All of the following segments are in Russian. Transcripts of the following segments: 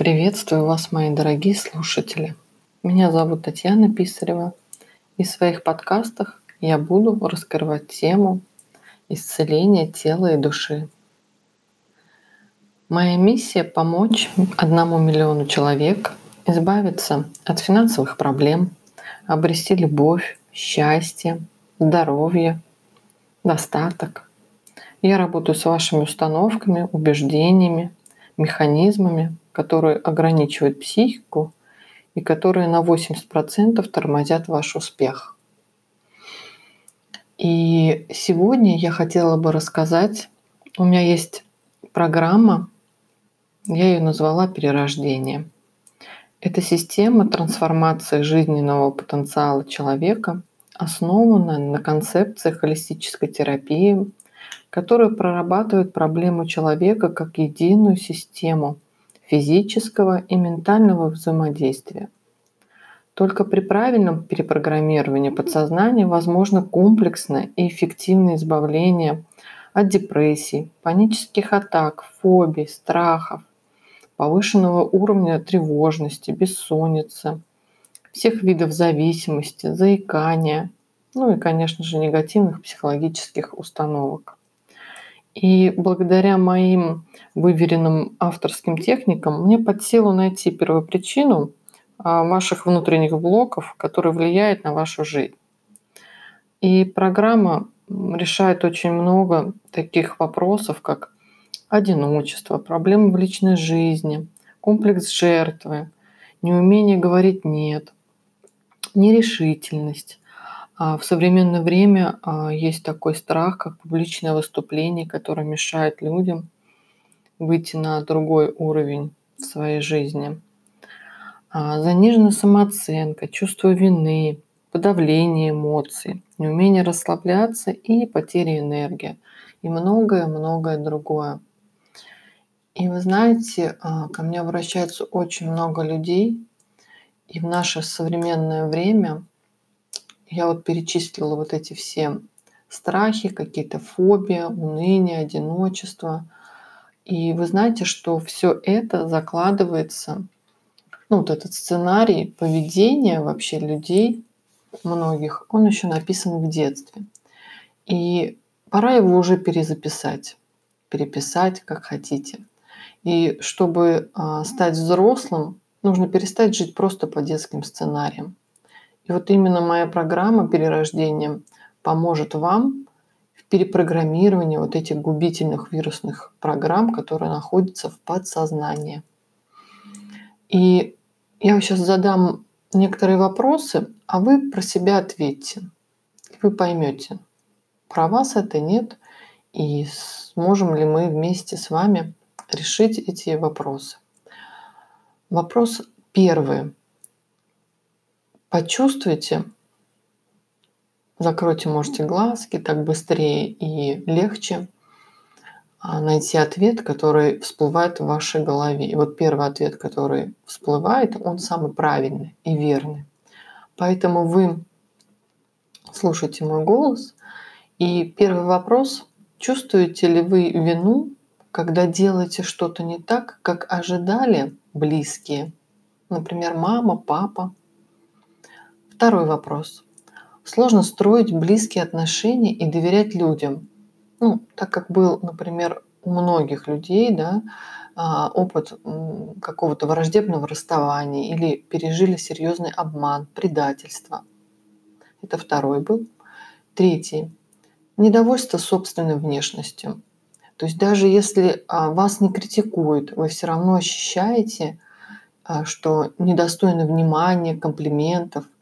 Приветствую вас, мои дорогие слушатели. Меня зовут Татьяна Писарева. И в своих подкастах я буду раскрывать тему исцеления тела и души. Моя миссия – помочь одному миллиону человек избавиться от финансовых проблем, обрести любовь, счастье, здоровье, достаток. Я работаю с вашими установками, убеждениями, механизмами, которые ограничивают психику и которые на 80% тормозят ваш успех. И сегодня я хотела бы рассказать, у меня есть программа, я ее назвала «Перерождение». Это система трансформации жизненного потенциала человека, основанная на концепции холистической терапии, которая прорабатывает проблему человека как единую систему – физического и ментального взаимодействия. Только при правильном перепрограммировании подсознания возможно комплексное и эффективное избавление от депрессий, панических атак, фобий, страхов, повышенного уровня тревожности, бессонницы, всех видов зависимости, заикания, ну и, конечно же, негативных психологических установок. И благодаря моим выверенным авторским техникам мне под силу найти первопричину а, ваших внутренних блоков, которые влияют на вашу жизнь. И программа решает очень много таких вопросов, как одиночество, проблемы в личной жизни, комплекс жертвы, неумение говорить «нет», нерешительность, в современное время а, есть такой страх, как публичное выступление, которое мешает людям выйти на другой уровень в своей жизни. А, заниженная самооценка, чувство вины, подавление эмоций, неумение расслабляться и потеря энергии. И многое-многое другое. И вы знаете, ко мне обращается очень много людей, и в наше современное время – я вот перечислила вот эти все страхи, какие-то фобии, уныние, одиночество. И вы знаете, что все это закладывается, ну вот этот сценарий поведения вообще людей, многих, он еще написан в детстве. И пора его уже перезаписать, переписать, как хотите. И чтобы а, стать взрослым, нужно перестать жить просто по детским сценариям. И вот именно моя программа перерождения поможет вам в перепрограммировании вот этих губительных вирусных программ, которые находятся в подсознании. И я сейчас задам некоторые вопросы, а вы про себя ответьте. И вы поймете, про вас это нет, и сможем ли мы вместе с вами решить эти вопросы. Вопрос первый. Почувствуйте, закройте, можете глазки, так быстрее и легче а, найти ответ, который всплывает в вашей голове. И вот первый ответ, который всплывает, он самый правильный и верный. Поэтому вы слушайте мой голос. И первый вопрос, чувствуете ли вы вину, когда делаете что-то не так, как ожидали близкие? Например, мама, папа, Второй вопрос. Сложно строить близкие отношения и доверять людям. Ну, так как был, например, у многих людей, да, а, опыт какого-то враждебного расставания или пережили серьезный обман, предательство. Это второй был. Третий. Недовольство собственной внешностью. То есть даже если а, вас не критикуют, вы все равно ощущаете, а, что недостойно внимания, комплиментов –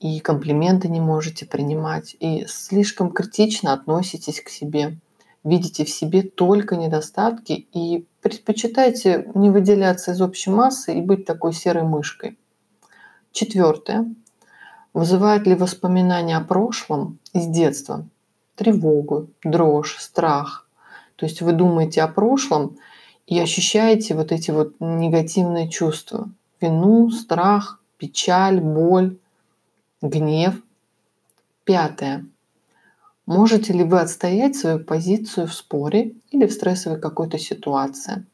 и комплименты не можете принимать, и слишком критично относитесь к себе, видите в себе только недостатки и предпочитаете не выделяться из общей массы и быть такой серой мышкой. Четвертое. Вызывает ли воспоминания о прошлом из детства тревогу, дрожь, страх? То есть вы думаете о прошлом и ощущаете вот эти вот негативные чувства. Вину, страх, печаль, боль, гнев. Пятое. Можете ли вы отстоять свою позицию в споре или в стрессовой какой-то ситуации?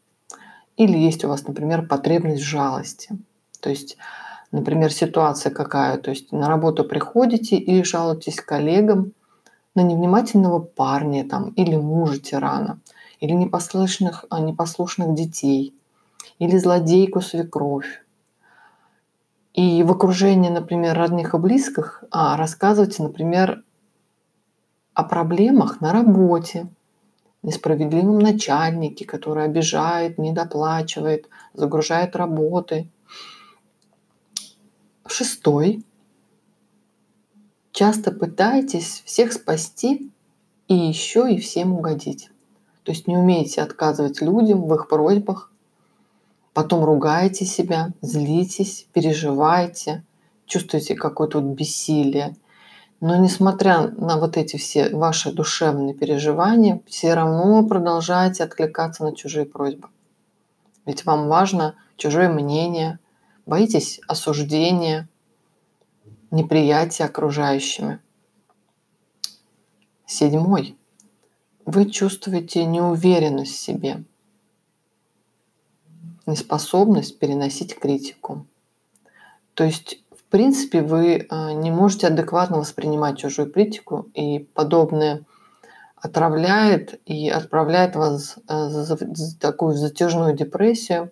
Или есть у вас, например, потребность в жалости. То есть, например, ситуация какая, то есть на работу приходите и жалуетесь коллегам на невнимательного парня там, или мужа тирана, или непослушных, а, непослушных детей, или злодейку свекровь. И в окружении, например, родных и близких а, рассказывайте, например, о проблемах на работе, несправедливом начальнике, который обижает, недоплачивает, загружает работы. Шестой. Часто пытаетесь всех спасти и еще и всем угодить. То есть не умеете отказывать людям в их просьбах, потом ругаете себя, злитесь, переживаете, чувствуете какое-то вот бессилие – но несмотря на вот эти все ваши душевные переживания, все равно продолжаете откликаться на чужие просьбы. Ведь вам важно чужое мнение, боитесь осуждения, неприятия окружающими. Седьмой. Вы чувствуете неуверенность в себе, неспособность переносить критику. То есть в принципе, вы а, не можете адекватно воспринимать чужую критику, и подобное отравляет и отправляет вас в такую затяжную депрессию.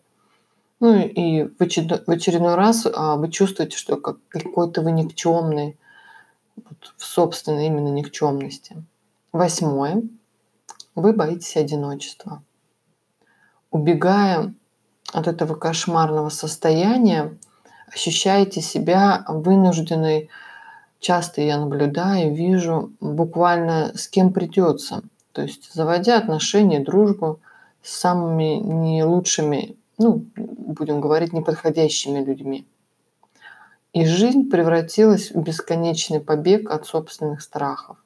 Ну и в очередной раз а, вы чувствуете, что какой-то вы никчемный, в собственной именно никчемности. Восьмое. Вы боитесь одиночества. Убегая от этого кошмарного состояния, ощущаете себя вынужденной, часто я наблюдаю, вижу, буквально с кем придется. То есть заводя отношения, дружбу с самыми не лучшими, ну, будем говорить, неподходящими людьми. И жизнь превратилась в бесконечный побег от собственных страхов.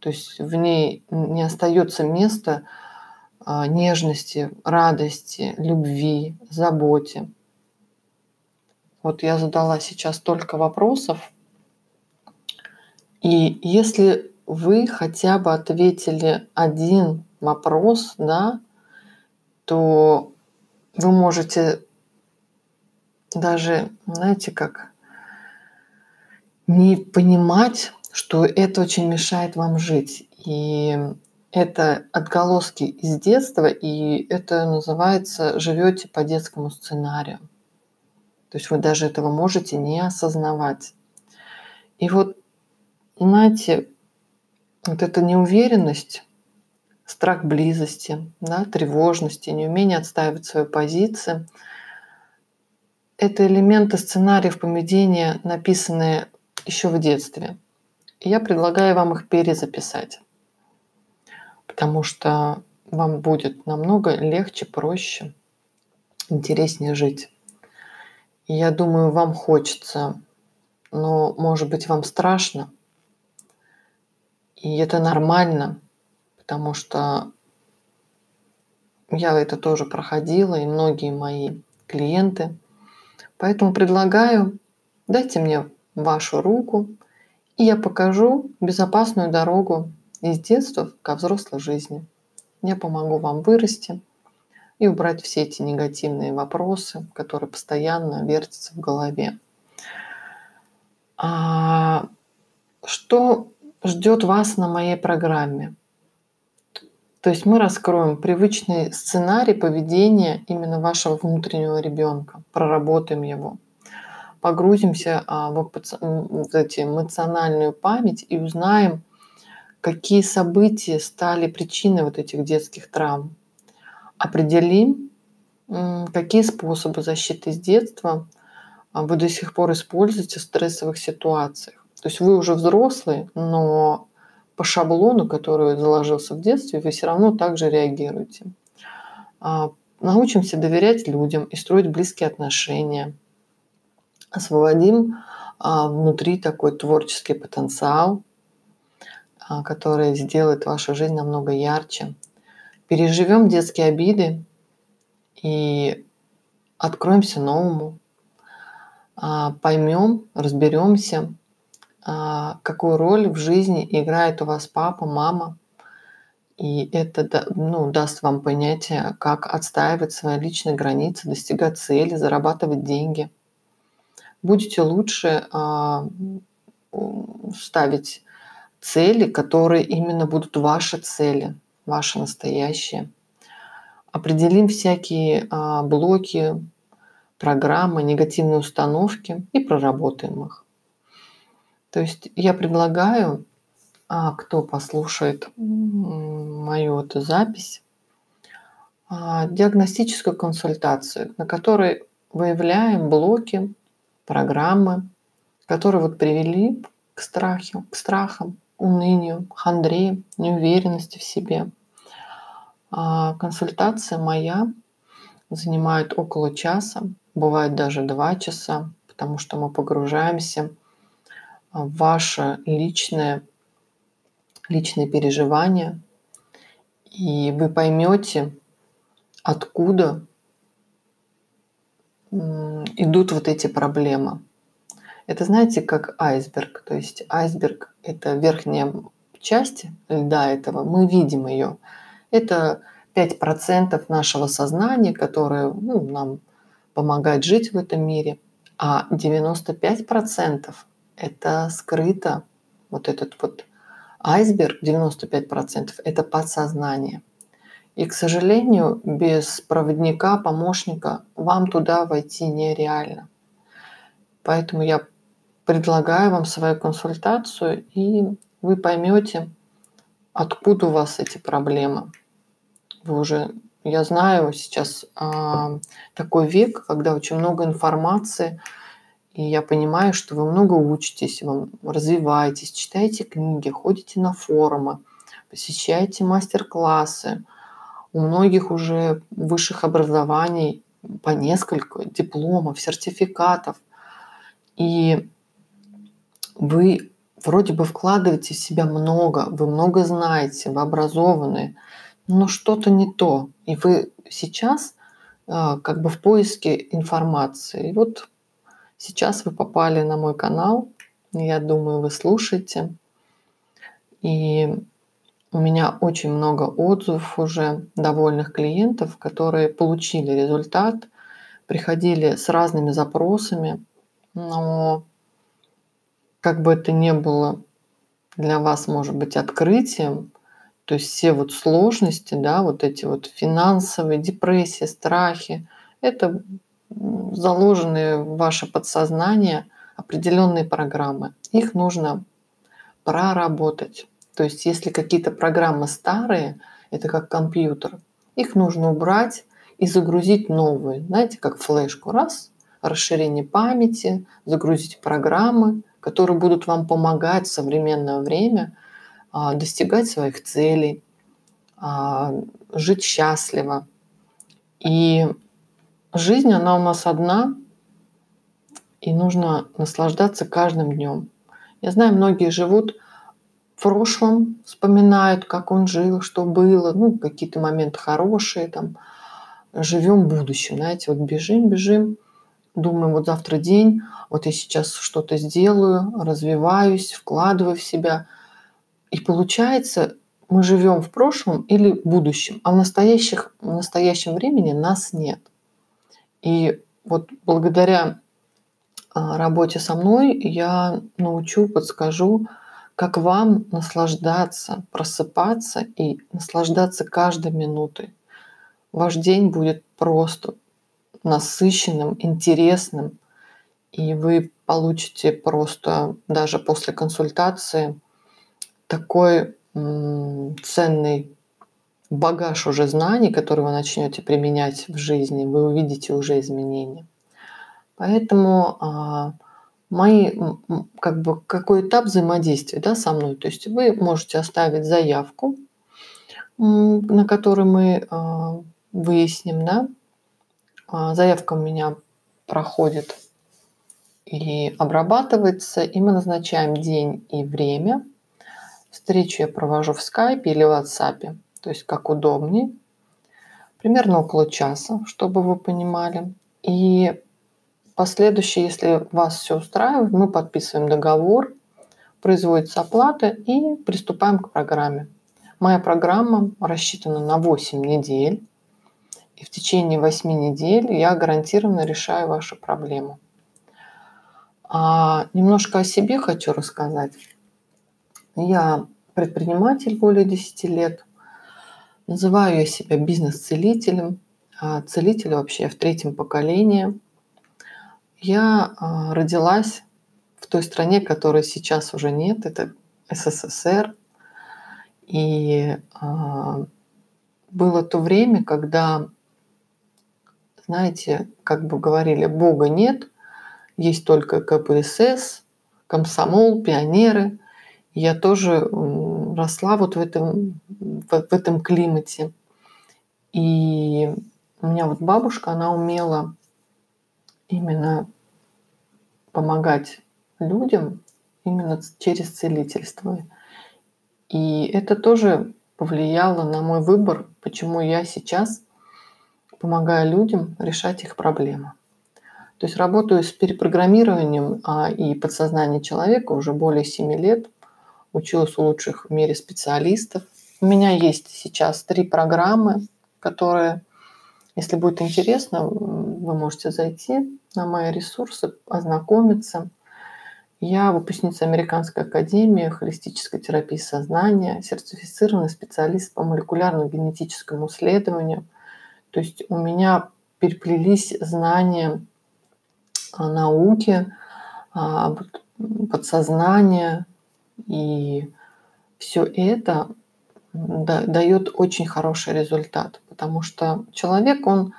То есть в ней не остается места нежности, радости, любви, заботе. Вот я задала сейчас столько вопросов. И если вы хотя бы ответили один вопрос, да, то вы можете даже, знаете, как не понимать, что это очень мешает вам жить. И это отголоски из детства, и это называется «живете по детскому сценарию». То есть вы даже этого можете не осознавать. И вот, знаете, вот эта неуверенность, страх близости, да, тревожности, неумение отстаивать свою позицию – это элементы сценариев поведения, написанные еще в детстве. И я предлагаю вам их перезаписать, потому что вам будет намного легче, проще, интереснее жить. Я думаю, вам хочется, но, может быть, вам страшно. И это нормально, потому что я это тоже проходила, и многие мои клиенты. Поэтому предлагаю, дайте мне вашу руку, и я покажу безопасную дорогу из детства ко взрослой жизни. Я помогу вам вырасти – и убрать все эти негативные вопросы, которые постоянно вертятся в голове. А что ждет вас на моей программе? То есть мы раскроем привычный сценарий поведения именно вашего внутреннего ребенка, проработаем его, погрузимся а, в эти эмоциональную память и узнаем, какие события стали причиной вот этих детских травм, определим, какие способы защиты с детства а, вы до сих пор используете в стрессовых ситуациях. То есть вы уже взрослый, но по шаблону, который заложился в детстве, вы все равно также реагируете. А, научимся доверять людям и строить близкие отношения. Освободим а, внутри такой творческий потенциал, который сделает вашу жизнь намного ярче, переживем детские обиды и откроемся новому, а, поймем, разберемся, а, какую роль в жизни играет у вас папа, мама, И это ну, даст вам понятие, как отстаивать свои личные границы, достигать цели, зарабатывать деньги. Будете лучше ставить цели, которые именно будут ваши цели, ваши настоящие. Определим всякие э, блоки, программы, негативные установки и проработаем их. То есть я предлагаю а кто послушает мою эту запись, а, диагностическую консультацию, на которой выявляем блоки, программы, которые вот привели к страху, к страхам, унынию, хандре, неуверенности в себе. А консультация моя занимает около часа, бывает даже два часа, потому что мы погружаемся в ваше личное личные переживания, и вы поймете, откуда идут вот эти проблемы. Это, знаете, как айсберг. То есть айсберг – это верхняя часть льда этого, мы видим ее. Это 5% нашего сознания, которое ну, нам помогает жить в этом мире, а 95% это скрыто, вот этот вот Айсберг 95% это подсознание. И, к сожалению, без проводника, помощника вам туда войти нереально. Поэтому я предлагаю вам свою консультацию, и вы поймете, откуда у вас эти проблемы. Вы уже, я знаю, сейчас э, такой век, когда очень много информации, и я понимаю, что вы много учитесь, вы развиваетесь, читаете книги, ходите на форумы, посещаете мастер-классы. У многих уже высших образований по несколько дипломов, сертификатов. И вы вроде бы вкладываете в себя много, вы много знаете, вы образованы, но что-то не то. И вы сейчас э, как бы в поиске информации. И вот Сейчас вы попали на мой канал, я думаю, вы слушаете. И у меня очень много отзывов уже довольных клиентов, которые получили результат, приходили с разными запросами, но как бы это ни было для вас, может быть, открытием, то есть все вот сложности, да, вот эти вот финансовые, депрессии, страхи, это заложенные в ваше подсознание определенные программы. Их нужно проработать. То есть если какие-то программы старые, это как компьютер, их нужно убрать и загрузить новые. Знаете, как флешку. Раз, расширение памяти, загрузить программы, которые будут вам помогать в современное время а, достигать своих целей, а, жить счастливо. И Жизнь, она у нас одна, и нужно наслаждаться каждым днем. Я знаю, многие живут в прошлом, вспоминают, как он жил, что было, ну, какие-то моменты хорошие, там, живем будущем, знаете, вот бежим, бежим, думаем, вот завтра день, вот я сейчас что-то сделаю, развиваюсь, вкладываю в себя. И получается, мы живем в прошлом или будущем, а в, настоящих, в настоящем времени нас нет – и вот благодаря а, работе со мной я научу, подскажу, как вам наслаждаться, просыпаться и наслаждаться каждой минутой. Ваш день будет просто насыщенным, интересным, и вы получите просто даже после консультации такой ценный багаж уже знаний, который вы начнете применять в жизни, вы увидите уже изменения. Поэтому а, мои, как бы, какой этап взаимодействия да, со мной. То есть вы можете оставить заявку, на которой мы а, выясним, да. А, заявка у меня проходит и обрабатывается, и мы назначаем день и время. Встречу я провожу в скайпе или в WhatsApp то есть как удобнее, примерно около часа, чтобы вы понимали. И последующее, если вас все устраивает, мы подписываем договор, производится оплата и приступаем к программе. Моя программа рассчитана на 8 недель. И в течение 8 недель я гарантированно решаю вашу проблему. А немножко о себе хочу рассказать. Я предприниматель более 10 лет. Называю я себя бизнес-целителем. А целитель вообще в третьем поколении. Я а, родилась в той стране, которой сейчас уже нет. Это СССР. И а, было то время, когда, знаете, как бы говорили, Бога нет, есть только КПСС, комсомол, пионеры. Я тоже росла вот в этом, в, этом климате. И у меня вот бабушка, она умела именно помогать людям именно через целительство. И это тоже повлияло на мой выбор, почему я сейчас помогаю людям решать их проблемы. То есть работаю с перепрограммированием а, и подсознанием человека уже более 7 лет. Училась у лучших в мире специалистов. У меня есть сейчас три программы, которые, если будет интересно, вы можете зайти на мои ресурсы, ознакомиться. Я выпускница Американской академии холистической терапии сознания, сертифицированный специалист по молекулярно-генетическому исследованию. То есть у меня переплелись знания науки, а, подсознания, и все это дает очень хороший результат, потому что человек, он,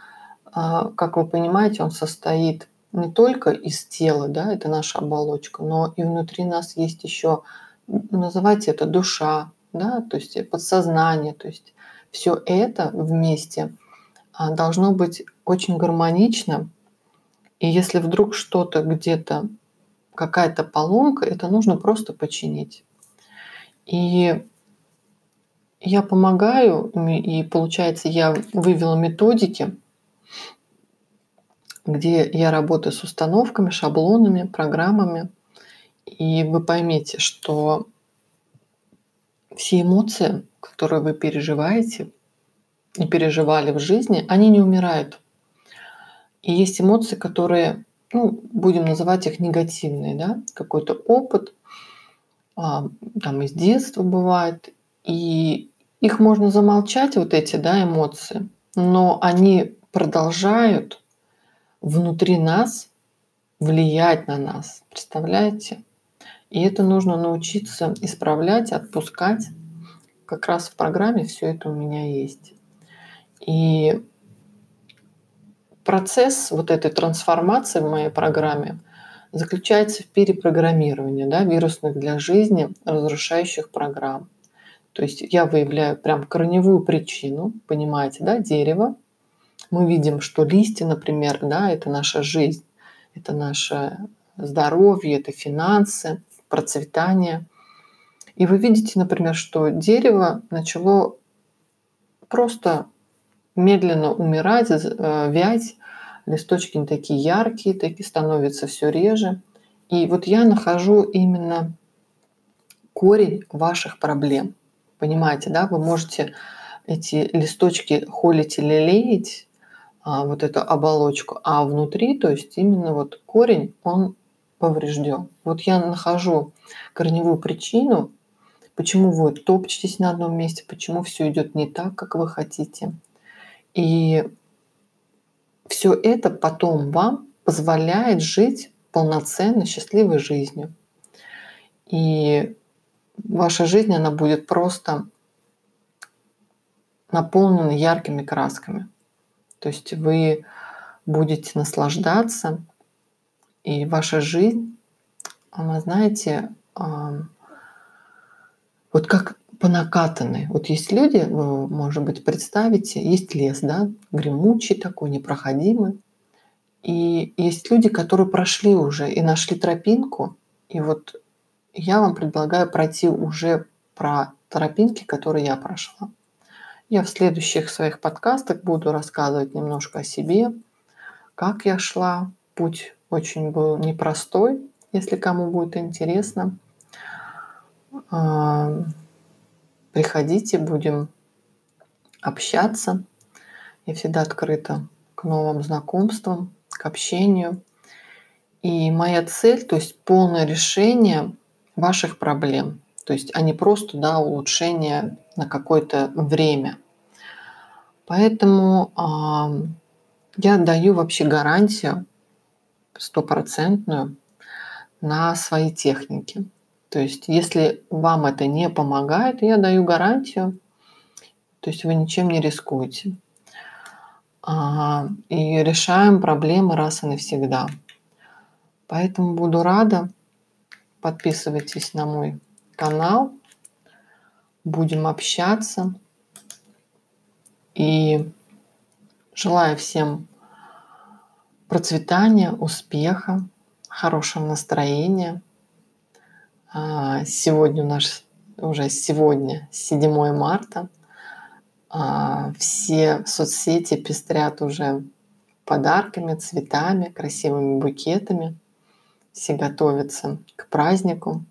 а, как вы понимаете, он состоит не только из тела, да, это наша оболочка, но и внутри нас есть еще, называйте это душа, да, то есть подсознание, то есть все это вместе должно быть очень гармонично, и если вдруг что-то где-то, какая-то поломка, это нужно просто починить. И я помогаю, и получается, я вывела методики, где я работаю с установками, шаблонами, программами. И вы поймете, что все эмоции, которые вы переживаете и переживали в жизни, они не умирают. И есть эмоции, которые, ну, будем называть их негативные, да, какой-то опыт, а, там из детства бывает, и их можно замолчать, вот эти, да, эмоции, но они продолжают внутри нас влиять на нас, представляете? И это нужно научиться исправлять, отпускать. Как раз в программе все это у меня есть. И процесс вот этой трансформации в моей программе заключается в перепрограммировании да, вирусных для жизни разрушающих программ. То есть я выявляю прям корневую причину, понимаете, да, дерево. Мы видим, что листья, например, да, это наша жизнь, это наше здоровье, это финансы, процветание. И вы видите, например, что дерево начало просто медленно умирать, э, вять, листочки не такие яркие, такие становятся все реже. И вот я нахожу именно корень ваших проблем. Понимаете, да? Вы можете эти листочки холить или лелеять, а, вот эту оболочку, а внутри, то есть именно вот корень, он поврежден. Вот я нахожу корневую причину, почему вы топчетесь на одном месте, почему все идет не так, как вы хотите. И все это потом вам позволяет жить полноценной, счастливой жизнью. И ваша жизнь, она будет просто наполнена яркими красками. То есть вы будете наслаждаться, и ваша жизнь, она, знаете, вот как по. Вот есть люди, вы, может быть, представите, есть лес, да, гремучий такой, непроходимый. И есть люди, которые прошли уже и нашли тропинку. И вот я вам предлагаю пройти уже про тропинки, которые я прошла. Я в следующих своих подкастах буду рассказывать немножко о себе, как я шла. Путь очень был непростой, если кому будет интересно приходите, будем общаться. Я всегда открыта к новым знакомствам, к общению. И моя цель, то есть полное решение ваших проблем. То есть, а просто да, улучшение на какое-то время. Поэтому э, я даю вообще гарантию стопроцентную на свои техники. То есть, если вам это не помогает, я даю гарантию, то есть вы ничем не рискуете. А, и решаем проблемы раз и навсегда. Поэтому буду рада. Подписывайтесь на мой канал. Будем общаться. И желаю всем процветания, успеха, хорошего настроения. А, сегодня у нас уже сегодня 7 марта. А, все соцсети пестрят уже подарками, цветами, красивыми букетами. Все готовятся к празднику.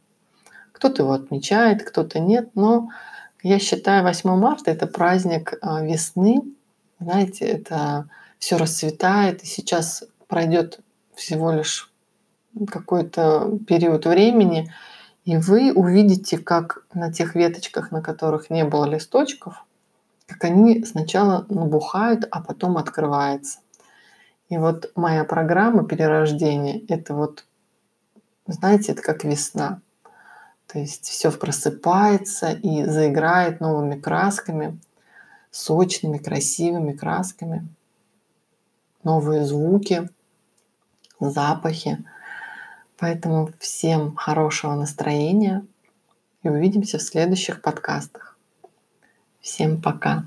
Кто-то его отмечает, кто-то нет, но я считаю 8 марта это праздник а, весны. Знаете, это все расцветает, и сейчас пройдет всего лишь какой-то период времени, и вы увидите, как на тех веточках, на которых не было листочков, как они сначала набухают, а потом открываются. И вот моя программа перерождения – это вот, знаете, это как весна. То есть все просыпается и заиграет новыми красками, сочными, красивыми красками, новые звуки, запахи. Поэтому всем хорошего настроения и увидимся в следующих подкастах. Всем пока!